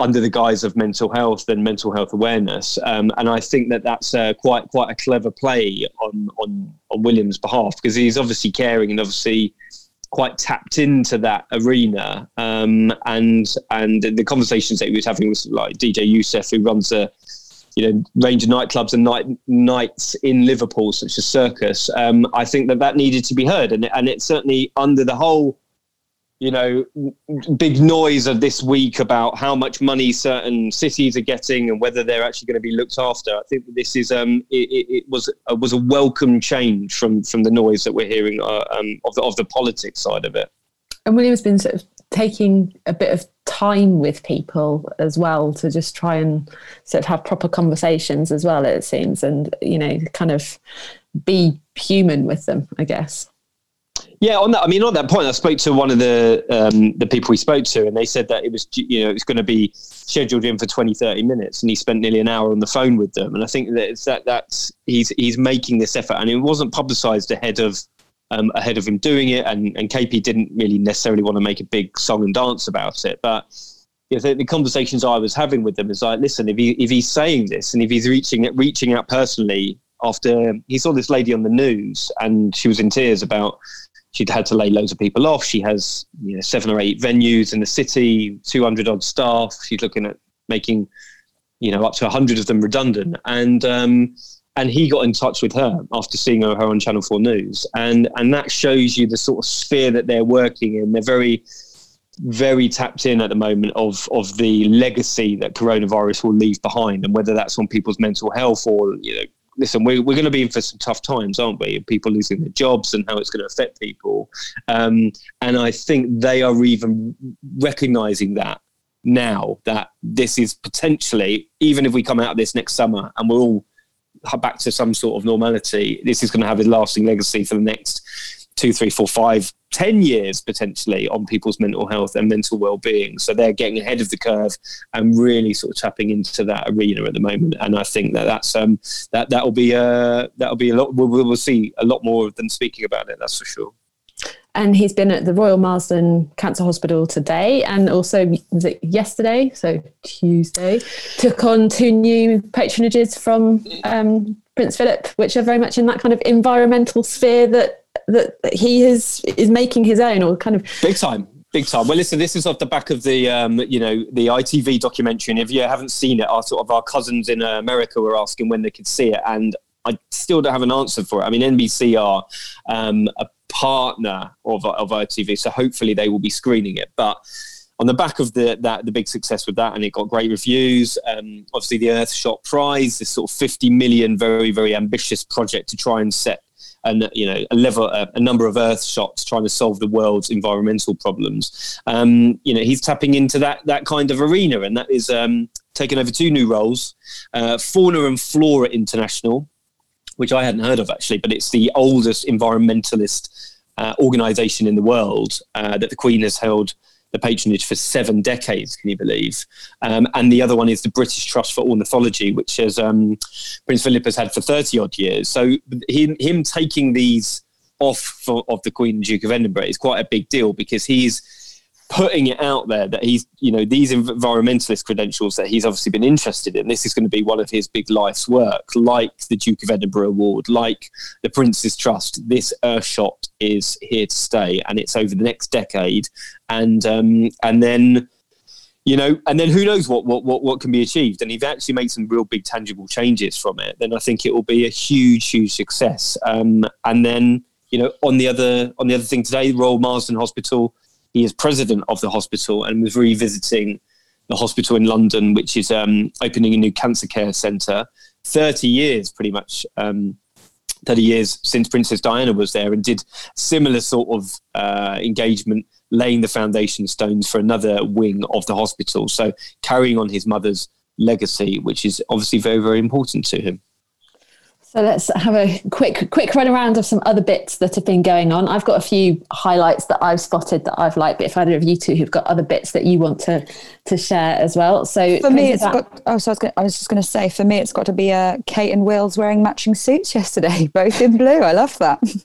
under the guise of mental health and mental health awareness. Um, and I think that that's uh, quite quite a clever play on on on Williams' behalf because he's obviously caring and obviously quite tapped into that arena. Um, and and the conversations that he was having with like DJ Yousef, who runs a you know range of nightclubs and night nights in Liverpool, such as Circus. Um, I think that that needed to be heard, and and it's certainly under the whole you know, big noise of this week about how much money certain cities are getting and whether they're actually going to be looked after. I think this is um, it, it, was uh, was a welcome change from from the noise that we're hearing uh, um, of the of the politics side of it. And William's been sort of taking a bit of time with people as well to just try and sort of have proper conversations as well. It seems, and you know, kind of be human with them, I guess. Yeah, on that, I mean, on that point, I spoke to one of the um, the people we spoke to, and they said that it was, you know, it's going to be scheduled in for 20, 30 minutes, and he spent nearly an hour on the phone with them. And I think that it's that that's he's he's making this effort, and it wasn't publicised ahead of um, ahead of him doing it, and and KP didn't really necessarily want to make a big song and dance about it, but. The, the, conversations I was having with them is like, listen, if he if he's saying this and if he's reaching reaching out personally after he saw this lady on the news and she was in tears about she'd had to lay loads of people off. She has you know, seven or eight venues in the city, 200 odd staff. She's looking at making, you know, up to 100 of them redundant. And, um, and he got in touch with her after seeing her, on Channel 4 News. And, and that shows you the sort of sphere that they're working in. They're very, very tapped in at the moment of of the legacy that coronavirus will leave behind, and whether that's on people's mental health or you know listen, we're, we're going to be in for some tough times, aren't we? People losing their jobs and how it's going to affect people. Um, and I think they are even recognizing that now that this is potentially, even if we come out of this next summer and we're all back to some sort of normality, this is going to have a lasting legacy for the next two, three, four, five, ten years potentially on people's mental health and mental well-being. So they're getting ahead of the curve and really sort of tapping into that arena at the moment. And I think that that's um, that that will be uh, that will be a lot. We'll, we'll see a lot more of them speaking about it. That's for sure and he's been at the Royal Marsden Cancer Hospital today and also yesterday, so Tuesday, took on two new patronages from um, Prince Philip, which are very much in that kind of environmental sphere that that he is is making his own or kind of big time. Big time. Well listen this is off the back of the um, you know the itv documentary. And if you haven't seen it our sort of our cousins in america were asking when they could see it. And i still don't have an answer for it. I mean nbc are um, a partner of, of itv so hopefully they will be screening it. But on the back of the that the big success with that, and it got great reviews. Um, obviously, the Earthshot Prize, this sort of 50 million, very very ambitious project to try and set and you know a level a, a, number of earth shots trying to solve the world's environmental problems. Um, you know he's tapping into that that kind of arena and that is um, taken over two new roles uh, fauna and flora international which i hadn't heard of actually but it's the oldest environmentalist uh, organization in the world uh, that the queen has held the patronage for seven decades, can you believe? Um, and the other one is the British Trust for Ornithology, which has um, Prince Philip has had for 30 odd years. So him, him taking these off for, of the Queen and Duke of Edinburgh is quite a big deal because he's putting it out there that he's, you know, these environmentalist credentials that he's obviously been interested in. This is going to be one of his big life's work, like the Duke of Edinburgh Award, like the Prince's Trust. This Earthshot is here to stay, and it's over the next decade. And um, and then you know, and then who knows what, what what what can be achieved? And if they actually make some real big tangible changes from it, then I think it will be a huge, huge success. Um, and then you know, on the other on the other thing today, Royal Marsden Hospital, he is president of the hospital and was revisiting the hospital in London, which is um, opening a new cancer care centre. Thirty years, pretty much. Um, 30 years since Princess Diana was there and did similar sort of uh, engagement, laying the foundation stones for another wing of the hospital. So carrying on his mother's legacy, which is obviously very, very important to him. So let's have a quick quick run around of some other bits that have been going on. I've got a few highlights that I've spotted that I've liked, but if either of you two have got other bits that you want to to share as well. So for me, it's that- got. Oh, so I was, gonna, I was just going to say, for me, it's got to be uh, Kate and Wills wearing matching suits yesterday, both in blue. I love that.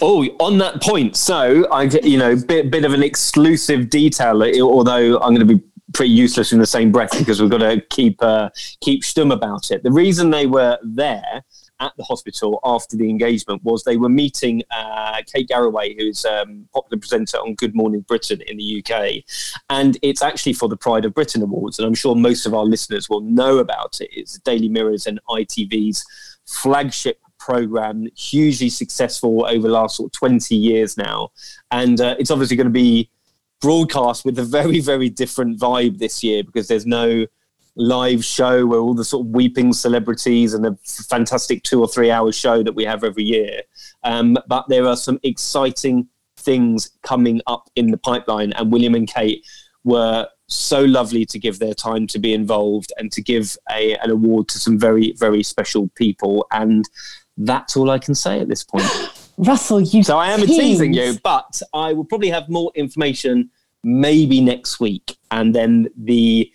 Oh, on that point, so I, you know, bit bit of an exclusive detail. Although I'm going to be pretty useless in the same breath because we've got to keep uh, keep stum about it. The reason they were there at the hospital after the engagement was they were meeting uh, Kate Garraway, who's um, popular presenter on Good Morning Britain in the UK, and it's actually for the Pride of Britain Awards, and I'm sure most of our listeners will know about it. It's Daily Mirror's and ITV's flagship program, hugely successful over the last sort of 20 years now, and uh, it's obviously going to be broadcast with a very very different vibe this year because there's no live show where all the sort of weeping celebrities and the fantastic two or three hour show that we have every year. Um, but there are some exciting things coming up in the pipeline, and William and Kate were so lovely to give their time to be involved and to give a, an award to some very, very special people. And that's all I can say at this point. Russell, you. So I am teasing you, but I will probably have more information maybe next week. And then the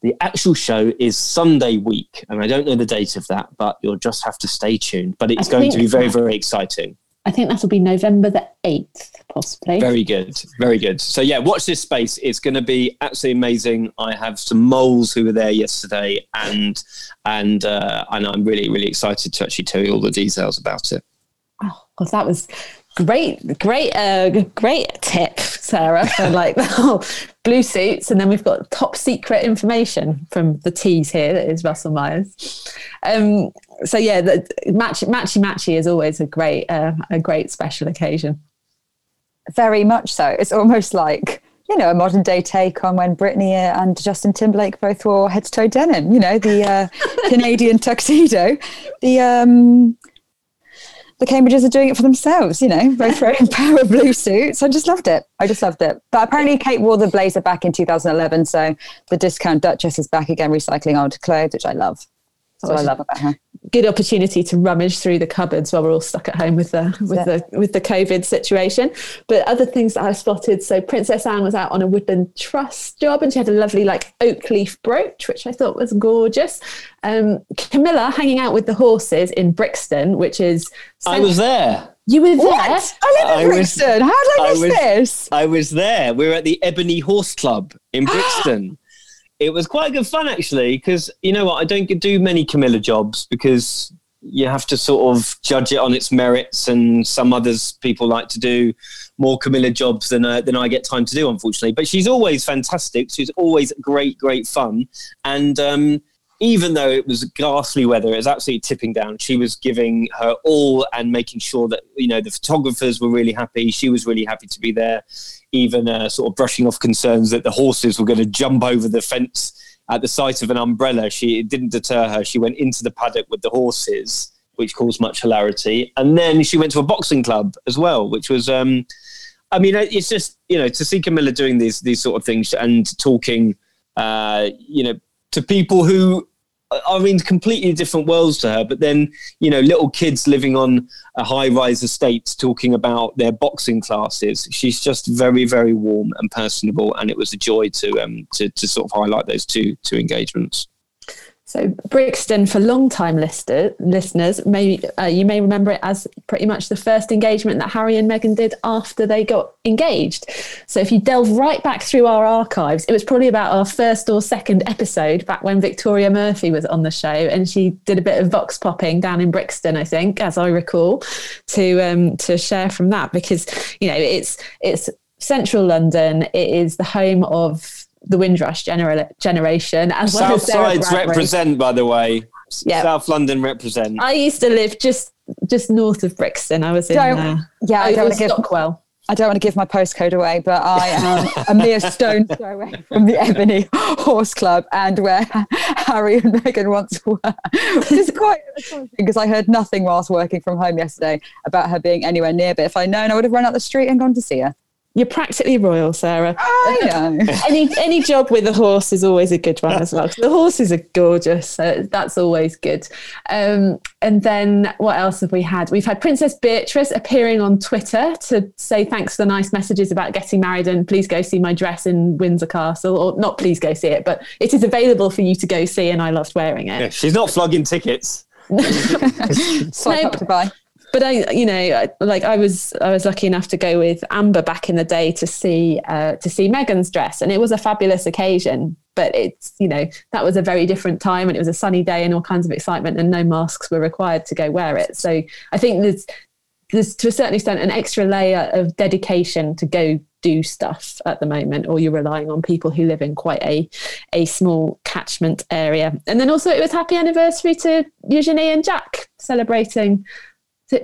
the actual show is Sunday week, and I don't know the date of that, but you'll just have to stay tuned. But it's I going to be very, very exciting. I think that'll be November the 8th, possibly. Very good. Very good. So, yeah, watch this space. It's going to be absolutely amazing. I have some moles who were there yesterday, and and uh, and I'm really, really excited to actually tell you all the details about it. Because that was great, great, uh, great tip, Sarah, for like the whole blue suits. And then we've got top secret information from the tease here that is Russell Myers. Um, so yeah, the match, matchy matchy is always a great, uh, a great special occasion. Very much so. It's almost like you know, a modern day take on when Britney and Justin Timberlake both wore head to toe denim, you know, the uh, Canadian tuxedo. The um, the Cambridges are doing it for themselves, you know, both wearing pair of blue suits. I just loved it. I just loved it. But apparently, Kate wore the blazer back in 2011. So the discount Duchess is back again, recycling old clothes, which I love. That's what I love about her good opportunity to rummage through the cupboards while we're all stuck at home with the with the with the COVID situation. But other things that I've spotted, so Princess Anne was out on a Woodland Trust job, and she had a lovely like oak leaf brooch, which I thought was gorgeous. Um, Camilla hanging out with the horses in Brixton, which is I was there. You were there. What? I live in I Brixton. Was, How did I, I miss was, this? I was there. We were at the Ebony Horse Club in Brixton it was quite good fun actually because you know what I don't do many Camilla jobs because you have to sort of judge it on its merits and some others people like to do more Camilla jobs than uh, than I get time to do unfortunately. But she's always fantastic. She's always great great fun. And um, even though it was ghastly weather, it was absolutely tipping down. She was giving her all and making sure that you know the photographers were really happy. She was really happy to be there even uh, sort of brushing off concerns that the horses were going to jump over the fence at the sight of an umbrella. She it didn't deter her. She went into the paddock with the horses, which caused much hilarity, and then she went to a boxing club as well, which was. Um, I mean, it's just you know to see Camilla doing these these sort of things and talking, uh, you know, to people who are in completely different worlds to her. But then, you know, little kids living on a high rise estate talking about their boxing classes. She's just very, very warm and personable, and it was a joy to um to, to sort of highlight those two two engagements. So Brixton, for long-time lister, listeners, maybe uh, you may remember it as pretty much the first engagement that Harry and Meghan did after they got engaged. So if you delve right back through our archives, it was probably about our first or second episode back when Victoria Murphy was on the show, and she did a bit of vox popping down in Brixton, I think, as I recall, to um, to share from that because you know it's it's central London. It is the home of the Windrush genera- generation as well as Sarah Southsides Bradbury. represent, by the way. Yeah. South London represent. I used to live just just north of Brixton. I was in Don't- uh, yeah, I I don't want to give Stockwell. I don't want to give my postcode away, but I am a mere stone's throw away from the Ebony Horse Club and where Harry and Meghan once were, which is quite astonishing because I heard nothing whilst working from home yesterday about her being anywhere near. But if I'd known, I would have run out the street and gone to see her. You're practically royal, Sarah. I know. any any job with a horse is always a good one as well. The horses are gorgeous, so that's always good. Um, and then what else have we had? We've had Princess Beatrice appearing on Twitter to say thanks for the nice messages about getting married and please go see my dress in Windsor Castle, or not please go see it, but it is available for you to go see, and I loved wearing it. Yeah, she's not flogging tickets. Swipe No, up to buy. But I, you know, like I was, I was lucky enough to go with Amber back in the day to see, uh, to see Meghan's dress, and it was a fabulous occasion. But it's, you know, that was a very different time, and it was a sunny day, and all kinds of excitement, and no masks were required to go wear it. So I think there's, there's to a certain extent an extra layer of dedication to go do stuff at the moment, or you're relying on people who live in quite a, a small catchment area. And then also, it was happy anniversary to Eugenie and Jack celebrating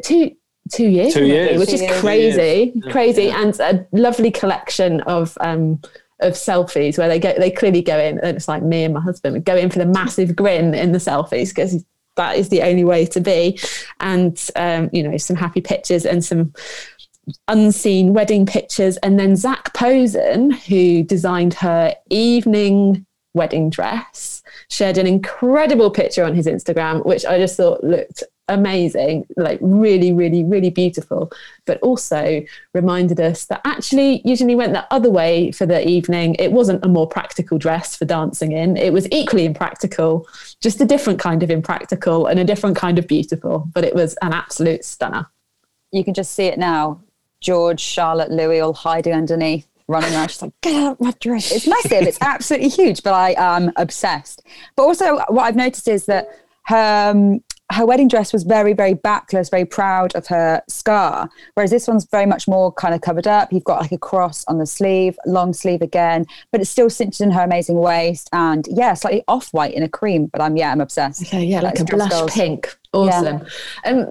two two years, Two years. which Two is years. crazy, Two years. crazy, and a lovely collection of um, of selfies where they go they clearly go in, and it's like me and my husband would go in for the massive grin in the selfies because that is the only way to be, and um, you know some happy pictures and some unseen wedding pictures, and then Zac Posen, who designed her evening wedding dress, shared an incredible picture on his Instagram, which I just thought looked amazing, like really, really, really beautiful, but also reminded us that actually usually went the other way for the evening. It wasn't a more practical dress for dancing in. It was equally impractical, just a different kind of impractical and a different kind of beautiful, but it was an absolute stunner. You can just see it now. George, Charlotte, Louis all hiding underneath, running around. She's like, get out my dress. It's massive. it's absolutely huge, but I am obsessed. But also, what I've noticed is that her um, her wedding dress was very, very backless, very proud of her scar. Whereas this one's very much more kind of covered up. You've got like a cross on the sleeve, long sleeve again, but it's still cinched in her amazing waist. And yeah, slightly off white in a cream. But I'm yeah, I'm obsessed. Okay, yeah, like a blush girls. pink. Awesome. Um,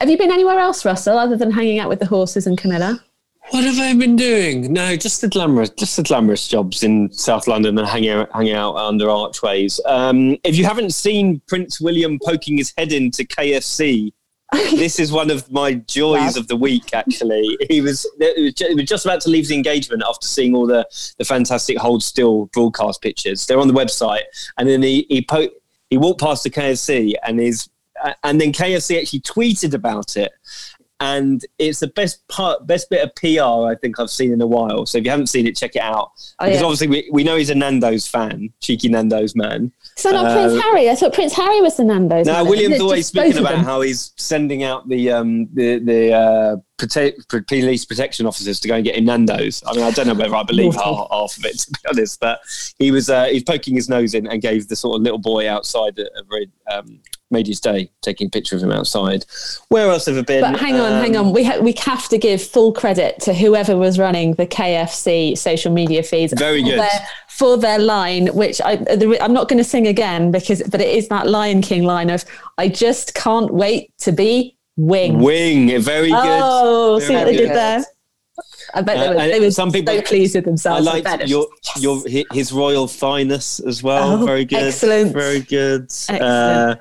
have you been anywhere else, Russell, other than hanging out with the horses and Camilla? What have I been doing? No, just the glamorous, just the glamorous jobs in South London and hanging out, hanging out under archways. Um, if you haven't seen Prince William poking his head into KFC, this is one of my joys of the week. Actually, he was, he was he was just about to leave the engagement after seeing all the the fantastic hold still broadcast pictures. They're on the website, and then he he po- he walked past the KFC and his and then KFC actually tweeted about it and it's the best part, best bit of PR I think I've seen in a while. So if you haven't seen it, check it out. Oh, because yeah. obviously we, we know he's a Nando's fan, cheeky Nando's man. So not Uh, Prince Harry. I thought Prince Harry was the Nando's. Now. William's always speaking about how he's sending out the um, the the uh, prote- pro- police protection officers to go and get him Nando's. I mean, I don't know whether I believe half, half of it to be honest, but he was uh, he's poking his nose in and gave the sort of little boy outside a, a very um, made his day taking a picture of him outside. Where else have I been? But hang on, hang Um, on. We ha- we have to give full credit to whoever was running the KFC social media feeds. Very for good. Their, for their line, which I, I'm not going to sing again because, but it is that Lion King line of "I just can't wait to be wing." Wing, very good. Oh, see what they did there. I bet Uh, they were, and they were some people- so pleased with I themselves. liked bet it's your just, your his royal fineness as well. Oh, very good, excellent. very good. Excellent. Uh,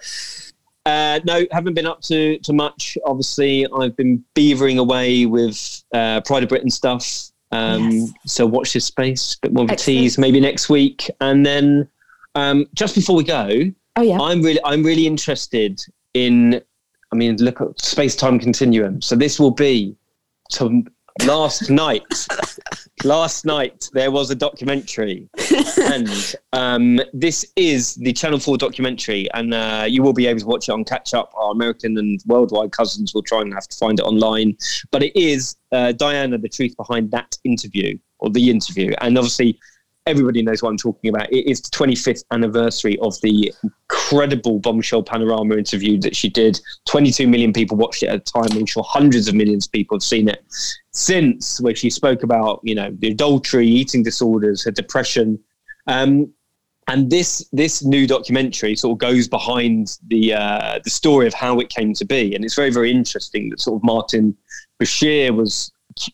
uh, no, haven't been up to to much. Obviously, I've been beavering away with uh, Pride of Britain stuff. Um, Yes. So watch this space. bit more of a Excellent. tease, maybe next week, and then um, just before we go, Oh yeah. I'm really I'm really interested in. I mean, look at space time continuum. So this will be to last night. last night there was a documentary, and um, this is the Channel Four documentary, and uh, you will be able to watch it on Catch Up. Our American and worldwide cousins will try and have to find it online, but it is uh, Diana, the truth behind that interview or the interview, and obviously everybody knows what I'm talking about. It is the 25th anniversary of the incredible bombshell panorama interview that she did. 22 million people watched it at a time. I'm sure hundreds of millions of people have seen it since, where she spoke about, you know, the adultery, eating disorders, her depression, Um, and this this new documentary sort of goes behind the uh, the story of how it came to be, and it's very very interesting that sort of Martin Bashir was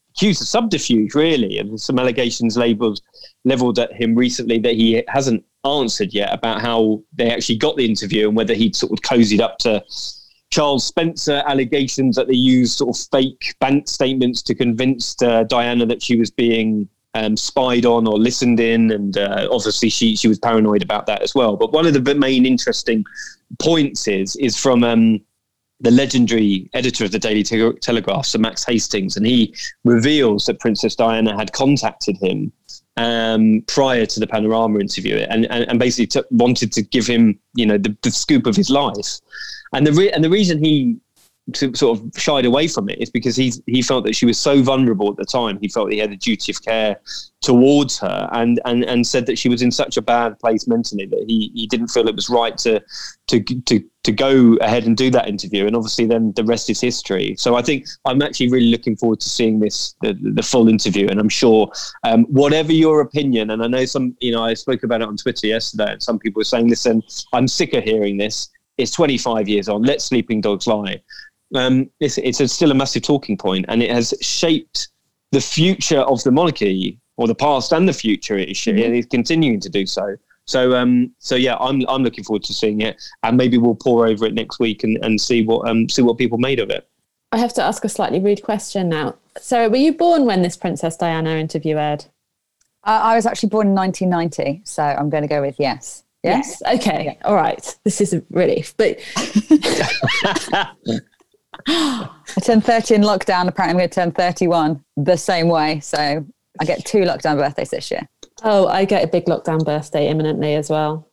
accused of subterfuge, really, and some allegations labelled leveled at him recently that he hasn't answered yet about how they actually got the interview and whether he'd sort of cozied up to Charles Spencer allegations that they used sort of fake bank statements to convince uh, Diana that she was being um, spied on or listened in, and uh, obviously she she was paranoid about that as well. But one of the main interesting points is is from um, the legendary editor of the Daily Te- Telegraph, Sir Max Hastings, and he reveals that Princess Diana had contacted him um, prior to the Panorama interview, and and, and basically t- wanted to give him you know the, the scoop of his life. And the re- and the reason he sort of shied away from it is because he he felt that she was so vulnerable at the time. He felt he had a duty of care towards her, and and and said that she was in such a bad place mentally that he he didn't feel it was right to to to to go ahead and do that interview. And obviously, then the rest is history. So I think I'm actually really looking forward to seeing this the, the full interview, and I'm sure um, whatever your opinion, and I know some you know I spoke about it on Twitter yesterday, and some people were saying, listen, I'm sick of hearing this. It's 25 years on. Let sleeping dogs lie um, it's, it's a, still a massive talking point, and it has shaped the future of the monarchy, or the past and the future. It is, mm-hmm. and it's continuing to do so. So, um, so yeah, I'm I'm looking forward to seeing it, and maybe we'll pour over it next week and, and see what um see what people made of it. I have to ask a slightly rude question now. Sarah, were you born when this Princess Diana interview aired? Uh, I was actually born in 1990, so I'm going to go with yes. Yes. yes? Okay. Yeah. All right. This is a relief, but I turned 30 in lockdown. Apparently, I'm going to turn 31 the same way. So I get two lockdown birthdays this year. Oh, I get a big lockdown birthday imminently as well.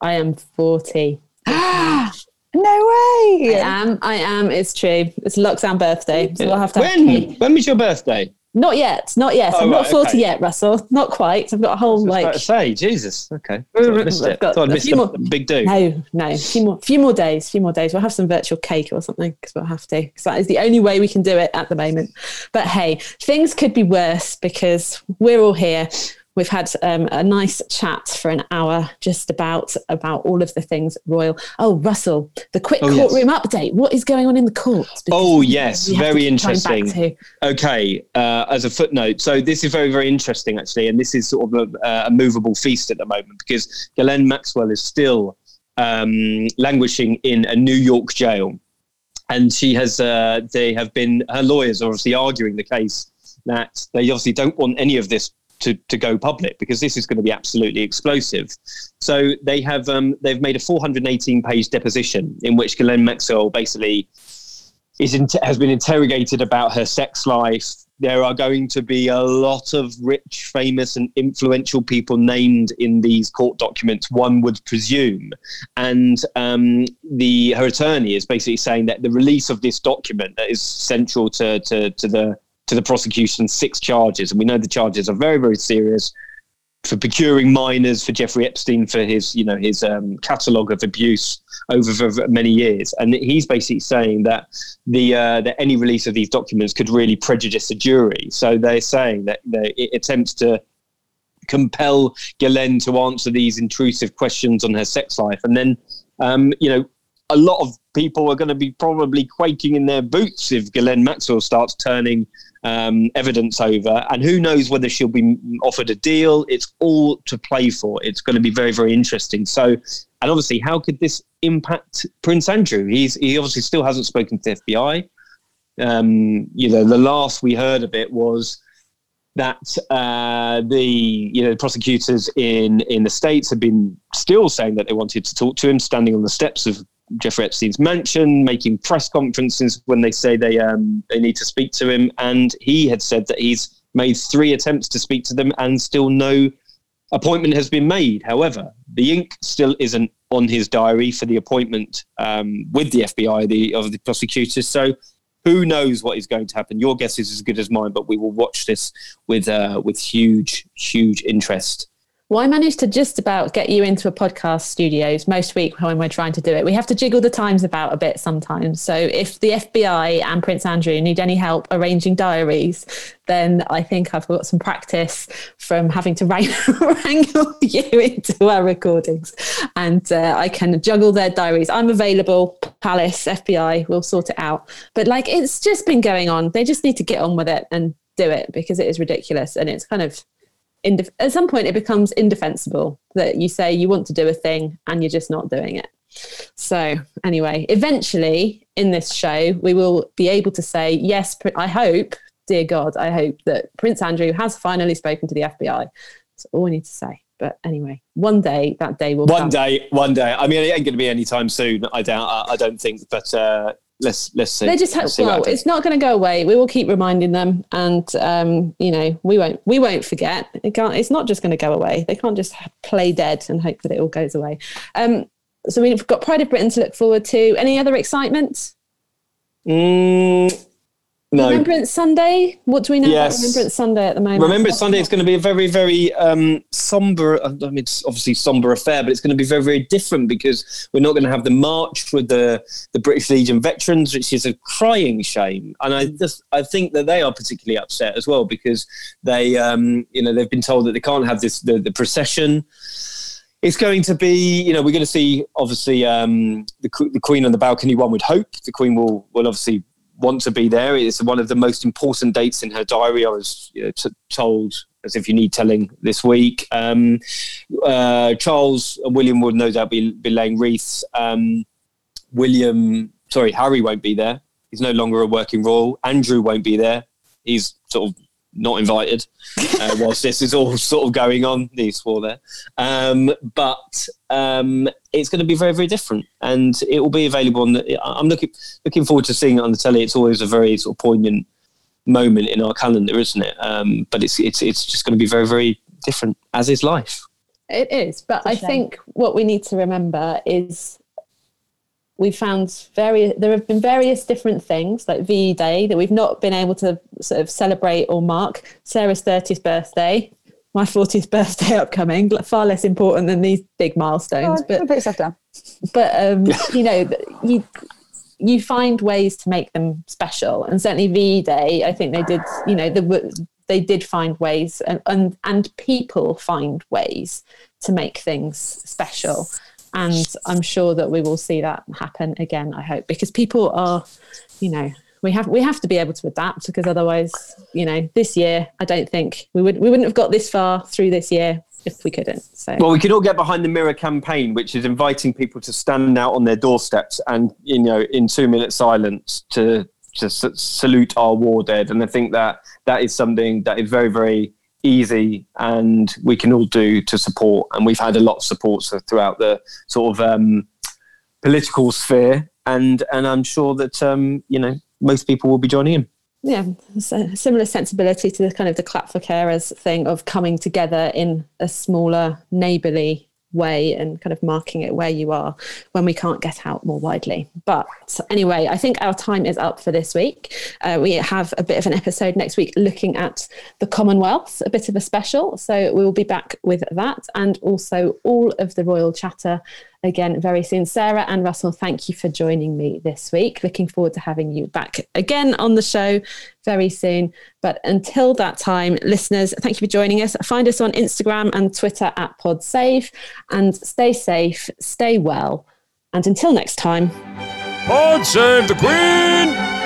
I am 40. no way. I am. I am. It's true. It's lockdown birthday. So we'll have to. When? Have when was your birthday? Not yet. Not yet. Oh, I'm not 40 okay. yet, Russell. Not quite. I've got a whole like. say, Jesus. Okay. I missed it. Thought I missed a more, big do. No, no. A few more, few more days. Few more days. We'll have some virtual cake or something because we'll have to. Because that is the only way we can do it at the moment. But hey, things could be worse because we're all here. We've had um, a nice chat for an hour just about about all of the things royal. Oh, Russell, the quick oh, courtroom yes. update. What is going on in the courts? oh, yes, very interesting. Okay, uh, as a footnote, so this is very very interesting actually, and this is sort of a, a movable feast at the moment because Ghislaine Maxwell is still um, languishing in a New York jail, and she has uh, they have been her lawyers are obviously arguing the case that they obviously don't want any of this to, to go public because this is going to be absolutely explosive. So they have um, they've made a 418 page deposition in which Ghislaine Maxwell basically is has been interrogated about her sex life. There are going to be a lot of rich, famous, and influential people named in these court documents. One would presume, and um, the her attorney is basically saying that the release of this document that is central to to, to the to the prosecution six charges, and we know the charges are very, very serious for procuring minors, for Jeffrey Epstein, for his, you know, his um, catalogue of abuse over many years, and he's basically saying that the uh, that any release of these documents could really prejudice a jury. So they're saying that it attempts to compel Ghislaine to answer these intrusive questions on her sex life, and then, um, you know, a lot of people are going to be probably quaking in their boots if Ghislaine Maxwell starts turning um, evidence over, and who knows whether she'll be offered a deal. It's all to play for. It's going to be very, very interesting. So, and obviously, how could this impact Prince Andrew? He's he obviously still hasn't spoken to the FBI. Um, you know, the last we heard of it was that uh, the you know prosecutors in in the states have been still saying that they wanted to talk to him, standing on the steps of Jeffrey Epstein's mansion, making press conferences when they say they um, they need to speak to him, and he had said that he's made three attempts to speak to them, and still no appointment has been made. However, the ink still isn't on his diary for the appointment um, with the FBI the, of the prosecutors. So who knows what is going to happen? Your guess is as good as mine, but we will watch this with uh, with huge, huge interest. Well, I managed to just about get you into a podcast studios most week when we're trying to do it. We have to jiggle the times about a bit sometimes. So if the FBI and Prince Andrew need any help arranging diaries, then I think I've got some practice from having to wrangle, wrangle you into our recordings. And uh, I can juggle their diaries. I'm available. Palace, FBI, we'll sort it out. But like, it's just been going on. They just need to get on with it and do it because it is ridiculous. And it's kind of indef- at some point it becomes indefensible that you say you want to do a thing and you're just not doing it. So anyway, eventually in this show we will be able to say yes. I hope, dear God, I hope that Prince Andrew has finally spoken to the FBI. That's all we need to say. But anyway, one day that day will. Be one come. day, one day. I mean, it ain't going to be anytime soon. I doubt. I, I don't think. But uh, let's let's see. They just have, Let's well, it's not going to go away. We will keep reminding them, and um, you know, we won't we won't forget. It can't. It's not just going to go away. They can't just play dead and hope that it all goes away. Um, so we've got Pride of Britain to look forward to. Any other excitement? Mm, no. Remembrance Sunday. What do we know Yes. about Remembrance Sunday at the moment? Remembrance Sunday is going to be a very, very um, somber. I mean, it's obviously somber affair, but it's going to be very, very different because we're not going to have the march with the the British Legion veterans, which is a crying shame. And I just I think that they are particularly upset as well because they, um, you know, they've been told that they can't have this the, the procession. It's going to be, you know, we're going to see obviously um, the, the Queen on the balcony. One would hope the Queen will will obviously want to be there. It's one of the most important dates in her diary. I was you know, t- told, as if you need telling, this week. Um, uh, Charles and William will no doubt be, be laying wreaths. Um, William, sorry, Harry won't be there. He's no longer a working royal. Andrew won't be there. He's sort of not invited uh, whilst this is all sort of going on. He swore there. Um, but um, it's going to be very, very different, and it will be available. On the, I'm looking looking forward to seeing it on the telly. It's always a very sort of poignant moment in our calendar, isn't it? Um, but it's it's it's just going to be very, very different, as is life. It is, but I shame. think what we need to remember is we found very there have been various different things like VE Day that we've not been able to sort of celebrate or mark. Sarah's 30th birthday, my 40th birthday upcoming, far less important than these big milestones. Oh, but put yourself down. but um, you know, you you find ways to make them special, and certainly V Day, I think they did. You know, the, w- they did find ways, and, and and people find ways to make things special, and I'm sure that we will see that happen again. I hope because people are, you know. We have we have to be able to adapt because otherwise, you know, this year I don't think we would we wouldn't have got this far through this year if we couldn't. So Well, we can all get behind the Mirror campaign, which is inviting people to stand out on their doorsteps and, you know, in two minute silence to to salute our war dead. And I think that that is something that is very, very easy and we can all do to support. And we've had a lot of support throughout the sort of um, political sphere. And and I'm sure that um, you know most people will be joining in. yeah, similar sensibility to the kind of the clap for carers thing of coming together in a smaller neighbourly way and kind of marking it where you are when we can't get out more widely. But anyway, I think our time is up for this week. Uh, we have a bit of an episode next week looking at the Commonwealth, a bit of a special. So we will be back with that and also all of the royal chatter again very soon. Sarah and Russell, thank you for joining me this week. Looking forward to having you back again on the show very soon. But until that time, listeners, thank you for joining us. Find us on Instagram and Twitter at PodSave and stay safe, stay well. And until next time. God save the Queen!